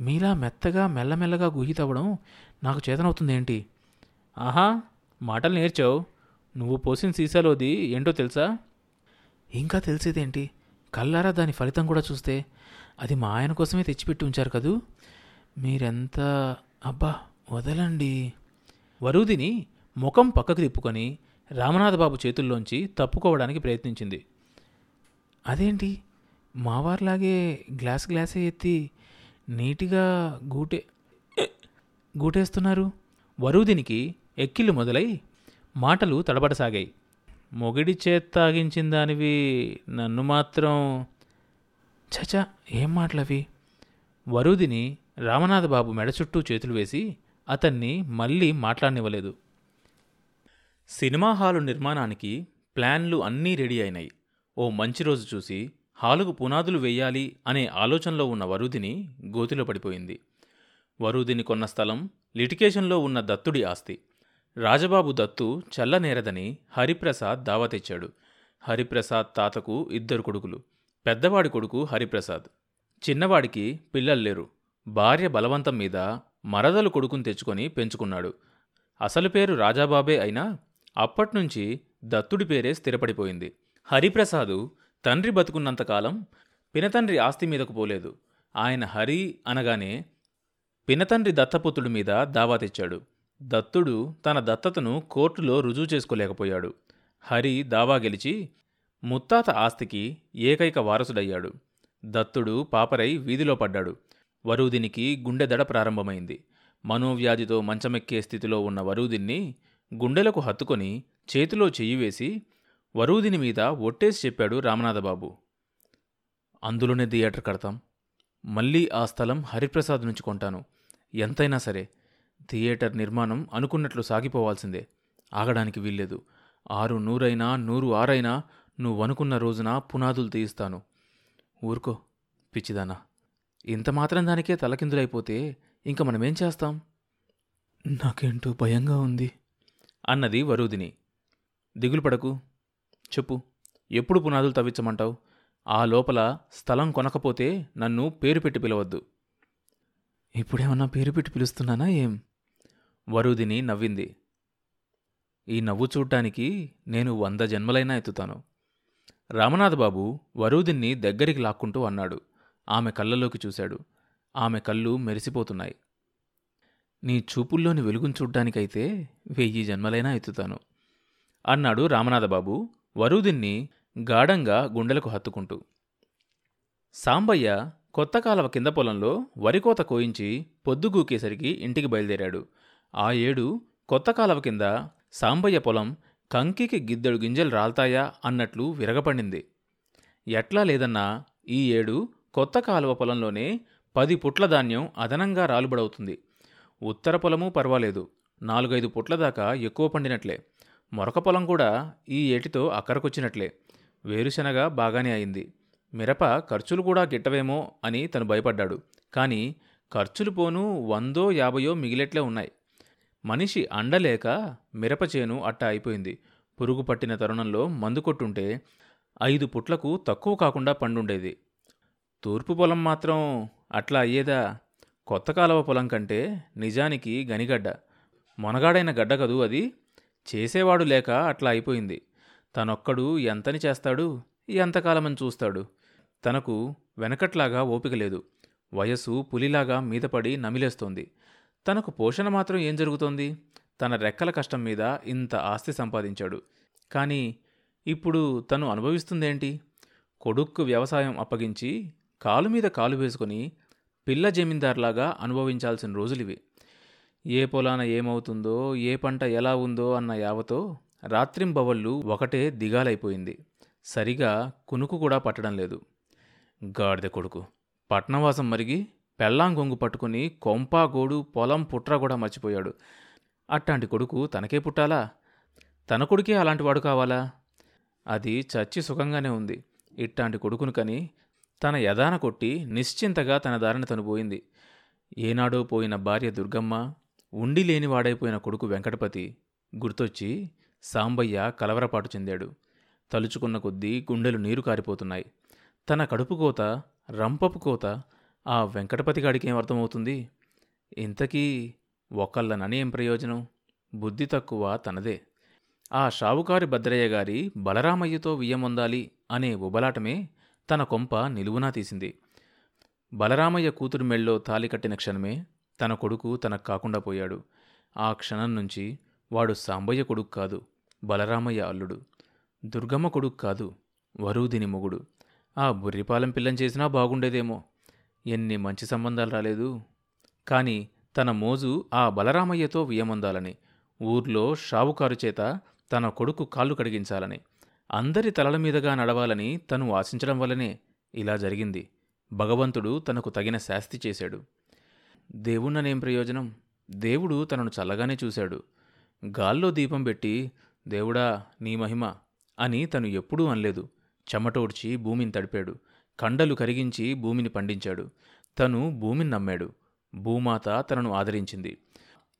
మీలా మెత్తగా మెల్లమెల్లగా గుయ్యి తవ్వడం నాకు చేతనవుతుందేంటి? ఆహా మాటలు నేర్చావు. నువ్వు పోసిన సీసాలోది ఏంటో తెలుసా? ఇంకా తెలిసేదేంటి? కల్లారా దాని ఫలితం కూడా చూస్తే అది మా ఆయన కోసమే తెచ్చిపెట్టి ఉంచారు కదూ? మీరెంత అబ్బా వదలండి. వరుదిని ముఖం పక్కకు తిప్పుకొని రామనాథబాబు చేతుల్లోంచి తప్పుకోవడానికి ప్రయత్నించింది. అదేంటి? మావారిలాగే గ్లాస్ గ్లాసే ఎత్తి నీటిగా గూటే గూటేస్తున్నారు? వరూదినికి ఎక్కిళ్ళు మొదలై మాటలు తడబడసాగాయి. మొగిడి చేత్తాగించిన దానివి నన్ను మాత్రం చచా ఏం మాటలవి? వరుదిని రామనాథబాబు మెడ చుట్టూ చేతులు వేసి అతన్ని మళ్ళీ మాట్లాడనివ్వలేదు. సినిమా హాలు నిర్మాణానికి ప్లాన్లు అన్నీ రెడీ అయినాయి. ఓ మంచి రోజు చూసి హాలుకు పునాదులు వెయ్యాలి అనే ఆలోచనలో ఉన్న వరుదిని గోతిలో పడిపోయింది. వరుదిని కొన్న స్థలం లిటికేషన్లో ఉన్న దత్తుడి ఆస్తి. రాజబాబు దత్తు చల్లనేరదని హరిప్రసాద్ దావా తెచ్చాడు. హరిప్రసాద్ తాతకు ఇద్దరు కొడుకులు. పెద్దవాడి కొడుకు హరిప్రసాద్. చిన్నవాడికి పిల్లలు లేరు భార్య బలవంతం మీద మరదలు కొడుకుని తెచ్చుకొని పెంచుకున్నాడు. అసలు పేరు రాజాబాబే అయినా అప్పట్నుంచి దత్తుడి పేరే స్థిరపడిపోయింది. హరిప్రసాదు తండ్రి బతుకున్నంతకాలం పినతండ్రి ఆస్తి మీదకు పోలేదు. ఆయన హరి అనగానే పినతండ్రి దత్తపుత్రుడి మీద దావా తెచ్చాడు. దత్తుడు తన దత్తతను కోర్టులో రుజువు చేసుకోలేకపోయాడు. హరి దావా గెలిచి ముత్తాత ఆస్తికి ఏకైక వారసుడయ్యాడు. దత్తుడు పాపరై వీధిలో పడ్డాడు. వరూదినికి గుండెదడ ప్రారంభమైంది. మనోవ్యాధితో మంచమెక్కే స్థితిలో ఉన్న వరూదిన్ని గుండెలకు హత్తుకొని చేతిలో చెయ్యి వేసి వరూదిని మీద ఒట్టేసి చెప్పాడు రామనాథబాబు. అందులోనే థియేటర్ కడతాం. మళ్ళీ ఆ స్థలం హరిప్రసాద్ నుంచి కొంటాను. ఎంతైనా సరే థియేటర్ నిర్మాణం అనుకున్నట్లు సాగిపోవాల్సిందే. ఆగడానికి వీల్లేదు. ఆరు నూరైనా నూరు ఆరైనా నువ్వు అనుకున్న రోజున పునాదులు తీయిస్తాను. ఊరుకో పిచ్చిదానా. ఇంత మాత్రం దానికే తలకిందులైపోతే ఇంక మనమేం చేస్తాం? నాకేంటో భయంగా ఉంది అన్నది వరూదిని. దిగులు పడకు చెప్పు. ఎప్పుడు పునాదులు తవ్వించమంటావు? ఆ లోపల స్థలం కొనకపోతే నన్ను పేరు పెట్టి పిలవద్దు. ఇప్పుడేమన్నా పేరు పెట్టి పిలుస్తున్నానా ఏం? వరూదిని నవ్వింది. ఈ నవ్వు చూడ్డానికి నేను వంద జన్మలైనా ఎత్తుతాను. రామనాథబాబు వరుదిన్ని దగ్గరికి లాక్కుంటూ అన్నాడు. ఆమె కళ్ళలోకి చూశాడు. ఆమె కళ్ళు మెరిసిపోతున్నాయి. నీ చూపుల్లోని వెలుగును చూడ్డానికైతే వెయ్యి జన్మలైనా ఎత్తుతాను. అన్నాడు రామనాథబాబు వరూదిన్ని గాఢంగా గుండెలకు హత్తుకుంటూ. సాంబయ్య కొత్త కాలవ కింద పొలంలో వరికోత కోయించి పొద్దుగూకేసరికి ఇంటికి బయలుదేరాడు. ఆ ఏడు కొత్త కాలవ కింద సాంబయ్య పొలం కంకికి గిద్దెడు గింజలు రాల్తాయా అన్నట్లు విరగపడింది. ఎట్లా లేదన్నా ఈ ఏడు కొత్త కాలువ పొలంలోనే పది పుట్ల ధాన్యం అదనంగా రాలుబడవుతుంది. ఉత్తర పొలము పర్వాలేదు. నాలుగైదు పుట్ల దాకా ఎక్కువ పండినట్లే. మరొక పొలం కూడా ఈ ఏటితో అక్కరకొచ్చినట్లే. వేరుశనగ బాగానే అయింది. మిరప ఖర్చులు కూడా గిట్టవేమో అని తను భయపడ్డాడు. కానీ ఖర్చులు పోను వందో యాభయో మిగిలేట్లే ఉన్నాయి. మనిషి అండలేక మిరప చేను అట్ట అయిపోయింది. పురుగు పట్టిన తరుణంలో మందు కొట్టుంటే ఐదు పుట్లకు తక్కువ కాకుండా పండుండేది. తూర్పు పొలం మాత్రం అట్లా అయ్యేదా? కొత్త కాలవ పొలం కంటే నిజానికి గనిగడ్డ. మొనగాడైన గడ్డ కదూ అది? చేసేవాడు లేక అట్లా అయిపోయింది. తనొక్కడు ఎంతని చేస్తాడు? ఎంతకాలమని చూస్తాడు? తనకు వెనకట్లాగా ఓపిక లేదు. వయస్సు పులిలాగా మీదపడి నమిలేస్తోంది. తనకు పోషణ మాత్రం ఏం జరుగుతోంది? తన రెక్కల కష్టం మీద ఇంత ఆస్తి సంపాదించాడు. కానీ ఇప్పుడు తను అనుభవిస్తుందేంటి? కొడుక్కు వ్యవసాయం అప్పగించి కాలు మీద కాలు వేసుకుని పిల్ల జమీందార్లాగా అనుభవించాల్సిన రోజులివి. ఏ పొలాన ఏమవుతుందో ఏ పంట ఎలా ఉందో అన్న యావతో రాత్రింబవళ్ళు ఒకటే దిగాలైపోయింది. సరిగా కునుకు కూడా పట్టడం లేదు. గాడిద కొడుకు పట్నవాసం మరిగి పెళ్ళాం గొంగు పట్టుకుని కొంపా గోడు పొలం పుట్ర కూడా మర్చిపోయాడు. అట్టాంటి కొడుకు తనకే పుట్టాలా? తన కొడుకే అలాంటివాడు కావాలా? అది చచ్చి సుఖంగానే ఉంది. ఇట్టాంటి కొడుకును కని తన యదాన కొట్టి నిశ్చింతగా తన దారిన తను పోయింది. ఏనాడో పోయిన భార్య దుర్గమ్మ ఉండి లేని వాడైపోయిన కొడుకు వెంకటపతి గుర్తొచ్చి సాంబయ్య కలవరపాటు చెందాడు. తలుచుకున్న కొద్దీ గుండెలు నీరు కారిపోతున్నాయి. తన కడుపు కోత రంపపు కోత ఆ వెంకటపతి గాడికి ఏం అర్థమవుతుంది? ఇంతకీ ఒకళ్ళనని ఏం ప్రయోజనం? బుద్ధి తక్కువ తనదే. ఆ షావుకారి భద్రయ్య గారి బలరామయ్యతో వియ్యమొందాలి అనే ఉబలాటమే తన కొంప నిలువునా తీసింది. బలరామయ్య కూతురు మెళ్ళో తాలి కట్టిన క్షణమే తన కొడుకు తనకు కాకుండా పోయాడు. ఆ క్షణం నుంచి వాడు సాంబయ్య కొడుకు కాదు బలరామయ్య అల్లుడు. దుర్గమ్మ కొడుకు కాదు వరుదిని మొగుడు. ఆ బుర్రిపాలెం పిల్లం చేసినా బాగుండేదేమో. ఎన్ని మంచి సంబంధాలు రాలేదు. కాని తన మోజు ఆ బలరామయ్యతో వియమందాలని ఊర్లో షావుకారు చేత తన కొడుకు కాళ్ళు కడిగించాలని అందరి తలల మీదుగా నడవాలని తను ఆశించడం వల్లనే ఇలా జరిగింది. భగవంతుడు తనకు తగిన శాస్తి చేశాడు. దేవుణ్ణనేం ప్రయోజనం? దేవుడు తనను చల్లగానే చూశాడు. గాల్లో దీపం పెట్టి దేవుడా నీ మహిమ అని తను ఎప్పుడూ అనలేదు. చెమటోడ్చి భూమిని తడిపాడు. కండలు కరిగించి భూమిని పండించాడు. తను భూమిని నమ్మాడు. భూమాత తనను ఆదరించింది.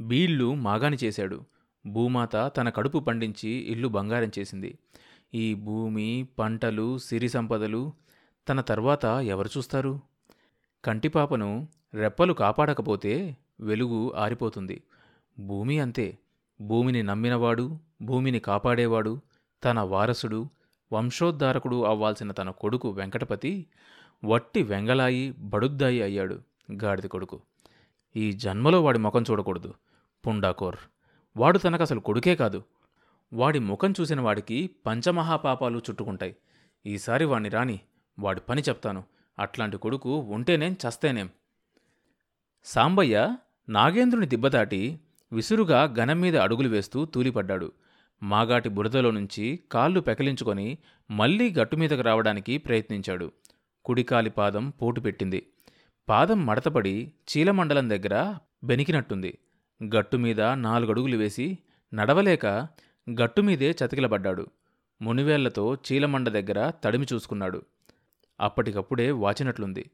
బీళ్ళు మాగాని చేశాడు. భూమాత తన కడుపు పండించి ఇల్లు బంగారం చేసింది. ఈ భూమి పంటలు సిరి సంపదలు తన తర్వాత ఎవరు చూస్తారు? కంటిపాపను రెప్పలు కాపాడకపోతే వెలుగు ఆరిపోతుంది. భూమి అంతే. భూమిని నమ్మినవాడు భూమిని కాపాడేవాడు తన వారసుడు వంశోద్ధారకుడు అవ్వాల్సిన తన కొడుకు వెంకటపతి వట్టి వెంగలాయి బడుద్దాయి అయ్యాడు గాడిద కొడుకు. ఈ జన్మలో వాడి ముఖం చూడకూడదు. పుండాకోర్. వాడు తనకసలు కొడుకే కాదు. వాడి ముఖం చూసిన వాడికి పంచమహాపాపాలు చుట్టుకుంటాయి. ఈసారి వాణ్ణి రాని వాడి పని చెప్తాను. అట్లాంటి కొడుకు ఉంటేనేం చస్తేనేం? సాంబయ్య నాగేంద్రుని దిబ్బదాటి విసురుగా గనం మీద అడుగులు వేస్తూ తూలిపడ్డాడు. మాగాటి బురదలో నుంచి కాళ్ళు పెకలించుకొని మళ్ళీ గట్టుమీదకు రావడానికి ప్రయత్నించాడు. కుడికాలి పాదం పోటు పెట్టింది. పాదం మడతపడి చీలమండలం దగ్గర బెనికినట్టుంది. గట్టుమీద నాలుగడుగులు వేసి నడవలేక గట్టుమీదే చతికిలబడ్డాడు. మునివేళ్ళతో చీలమండ దగ్గర తడిమి చూసుకున్నాడు. అప్పటికప్పుడే వాచినట్లుంది.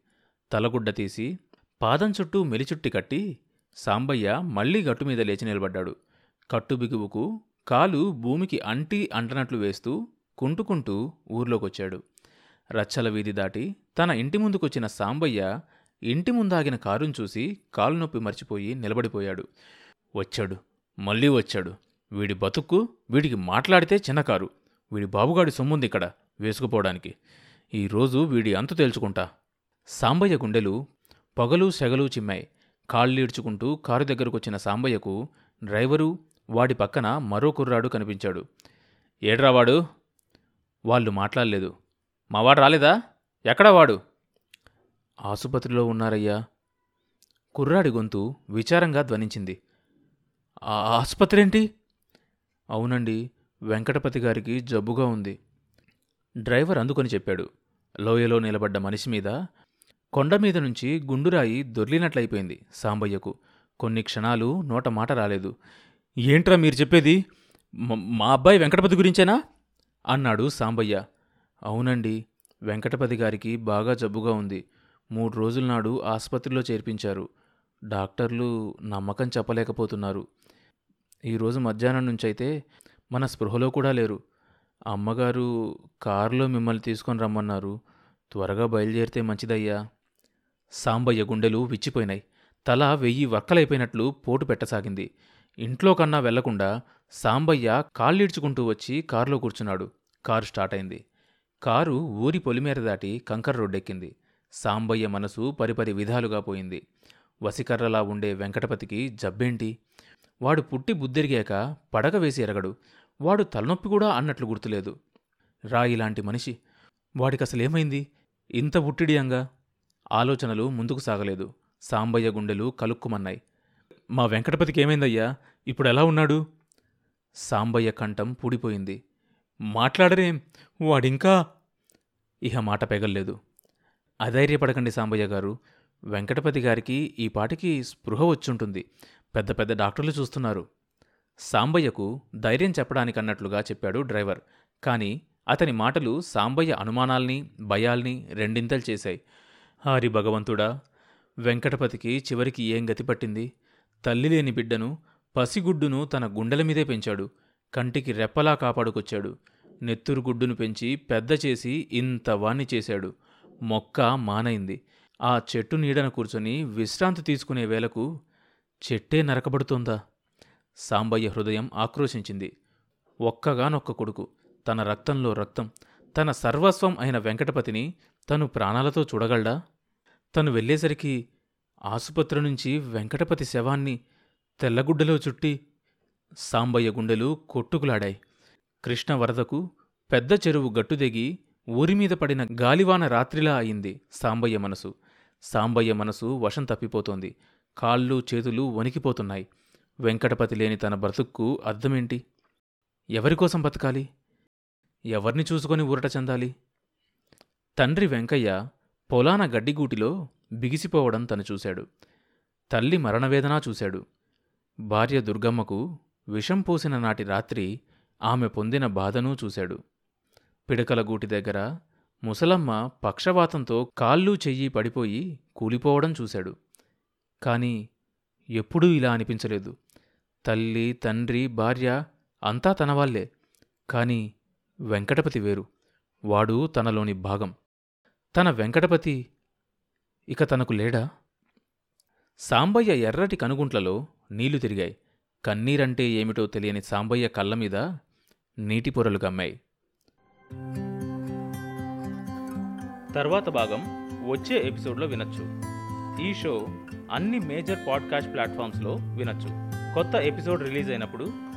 తలగుడ్డ తీసి పాదం చుట్టూ మెలిచుట్టి కట్టి సాంబయ్య మళ్ళీ గట్టుమీద లేచి నిలబడ్డాడు. కట్టు బిగువుకు కాలు భూమికి అంటి అంటనట్లు వేస్తూ కుంటుకుంటూ ఊర్లోకొచ్చాడు. రచ్చల వీధి దాటి తన ఇంటి ముందుకొచ్చిన సాంబయ్య ఇంటి ముందాగిన కారును చూసి కాలు నొప్పి మర్చిపోయి నిలబడిపోయాడు. వచ్చాడు మళ్ళీ వచ్చాడు. వీడి బతుక్కు వీడికి మాట్లాడితే చిన్న కారు వీడి బాబుగాడి సొమ్ముంది ఇక్కడ వేసుకుపోవడానికి. ఈరోజు వీడి అంతు తేల్చుకుంటా. సాంబయ్య గుండెలు పొగలు సెగలు చిమ్మాయి. కాళ్ళీడ్చుకుంటూ కారు దగ్గరకొచ్చిన సాంబయ్యకు డ్రైవరు వాడి పక్కన మరో కుర్రాడు కనిపించాడు. ఏడ్రా వాడు? వాళ్ళు మాట్లాడలేదు. మావాడు రాలేదా? ఎక్కడా వాడు? ఆసుపత్రిలో ఉన్నారయ్యా. కుర్రాడి గొంతు విచారంగా ధ్వనించింది. "ఆ ఆసుపత్రి ఏంటి అవునండి వెంకటపతి గారికి జబ్బుగా ఉంది. డ్రైవర్ అందుకొని చెప్పాడు. లోయలో నిలబడ్డ మనిషి మీద కొండ మీద నుంచి గుండురాయి దొర్లినట్లయిపోయింది సాంబయ్యకు. కొన్ని క్షణాలు నోట మాట రాలేదు. ఏంట్రా మీరు చెప్పేది? మా అబ్బాయి వెంకటపతి గురించేనా? అన్నాడు సాంబయ్య. అవునండి వెంకటపతి గారికి బాగా జబ్బుగా ఉంది. మూడు రోజుల నాడు ఆసుపత్రిలో చేర్పించారు. డాక్టర్లు నమ్మకం చెప్పలేకపోతున్నారు. ఈరోజు మధ్యాహ్నం నుంచైతే మన స్పృహలో కూడా లేరు. అమ్మగారు కారులో మిమ్మల్ని తీసుకొని రమ్మన్నారు. త్వరగా బయలుదేరితే మంచిదయ్యా. సాంబయ్య గుండెలు విచ్చిపోయినాయి. తల వెయ్యి వక్కలైపోయినట్లు పోటు పెట్టసాగింది. ఇంట్లో కన్నా వెళ్ళకుండా సాంబయ్య కాళ్ళీడ్చుకుంటూ వచ్చి కారులో కూర్చున్నాడు. కారు స్టార్ట్ అయింది కారు ఊరి పొలిమేర దాటి కంకర రోడ్డెక్కింది. సాంబయ్య మనసు పరిపరి విధాలుగా పోయింది. వసికర్రలా ఉండే వెంకటపతికి జబ్బేంటి? వాడు పుట్టి బుద్ధిరిగాక పడక వేసి ఎరగడు. వాడు తలనొప్పి కూడా అన్నట్లు గుర్తులేదు. రాయిలాంటి మనిషి. వాడికసలేమైంది? ఇంత బుట్టిడియంగా. ఆలోచనలు ముందుకు సాగలేదు. సాంబయ్య గుండెలు కలుక్కుమన్నాయి. మా వెంకటపతికి ఏమైందయ్యా? ఇప్పుడు ఎలా ఉన్నాడు? సాంబయ్య కంఠం పూడిపోయింది. మాట్లాడరేం? వాడింకా? ఇహ మాట పెగల్లేదు. అధైర్యపడకండి సాంబయ్య గారు. వెంకటపతి గారికి ఈ పాటికి స్పృహ వచ్చుంటుంది. పెద్ద పెద్ద డాక్టర్లు చూస్తున్నారు. సాంబయ్యకు ధైర్యం చెప్పడానికన్నట్లుగా చెప్పాడు డ్రైవర్. కానీ అతని మాటలు సాంబయ్య అనుమానాల్ని భయాల్ని రెండింతలు చేశాయి. హారి భగవంతుడా వెంకటపతికి చివరికి ఏం గతి పట్టింది? తల్లి లేని బిడ్డను పసిగుడ్డును తన గుండెల మీదే పెంచాడు. కంటికి రెప్పలా కాపాడుకొచ్చాడు. నెత్తురు గుడ్డును పెంచి పెద్ద చేసి ఇంత వాణ్ణి చేశాడు. మొక్క మానైంది. ఆ చెట్టు నీడన కూర్చొని విశ్రాంతి తీసుకునే వేళకు చెట్టే నరకబడుతోందా? సాంబయ్య హృదయం ఆక్రోశించింది. ఒక్కగానొక్క కొడుకు తన రక్తంలో రక్తం. తన సర్వస్వం అయిన వెంకటపతిని తను ప్రాణాలతో చూడగలడా? తను వెళ్ళేసరికి ఆసుపత్రి నుంచి వెంకటపతి శవాన్ని తెల్లగుడ్డలో చుట్టి సాంబయ్య గుండెలు కొట్టుకులాడాయి. కృష్ణ వరదకు పెద్ద చెరువు గట్టుదెగి ఊరిమీద పడిన గాలివాన రాత్రిలా అయింది సాంబయ్య మనసు. సాంబయ్య మనసు వశం తప్పిపోతోంది. కాళ్ళు చేతులు వణికిపోతున్నాయి. వెంకటపతి లేని తన బ్రతుక్కు అర్థమేంటి? ఎవరికోసం బతకాలి? ఎవరిని చూసుకొని ఊరట చెందాలి? తండ్రి వెంకయ్య పొలాన గడ్డిగూటిలో బిగిసిపోవడం తను చూశాడు. తల్లి మరణవేదన చూశాడు. భార్య దుర్గమ్మకు విషం పోసిన నాటి రాత్రి ఆమె పొందిన బాధను చూశాడు. పిడకల గూటి దగ్గర ముసలమ్మ పక్షవాతంతో కాళ్ళు చెయ్యి పడిపోయి కూలిపోవడం చూశాడు. కాని ఎప్పుడూ ఇలా అనిపించలేదు. తల్లి తండ్రి భార్య అంతా తనవాళ్ళే కాని వెంకటపతి వేరు. వాడు తనలోని భాగం. తన వెంకటపతి ఇక తనకు లేడా? సాంబయ్య ఎర్రటి కనుగుంట్లలో నీళ్ళు తిరిగాయి. కన్నీరంటే ఏమిటో తెలియని సాంబయ్య కళ్ళ మీద నీటి పొరలు గమ్మాయి తర్వాత భాగం వచ్చే ఎపిసోడ్లో వినొచ్చు. ఈ షో అన్ని మేజర్ పాడ్కాస్ట్ ప్లాట్ఫామ్స్లో వినొచ్చు. కొత్త ఎపిసోడ్ రిలీజ్ అయినప్పుడు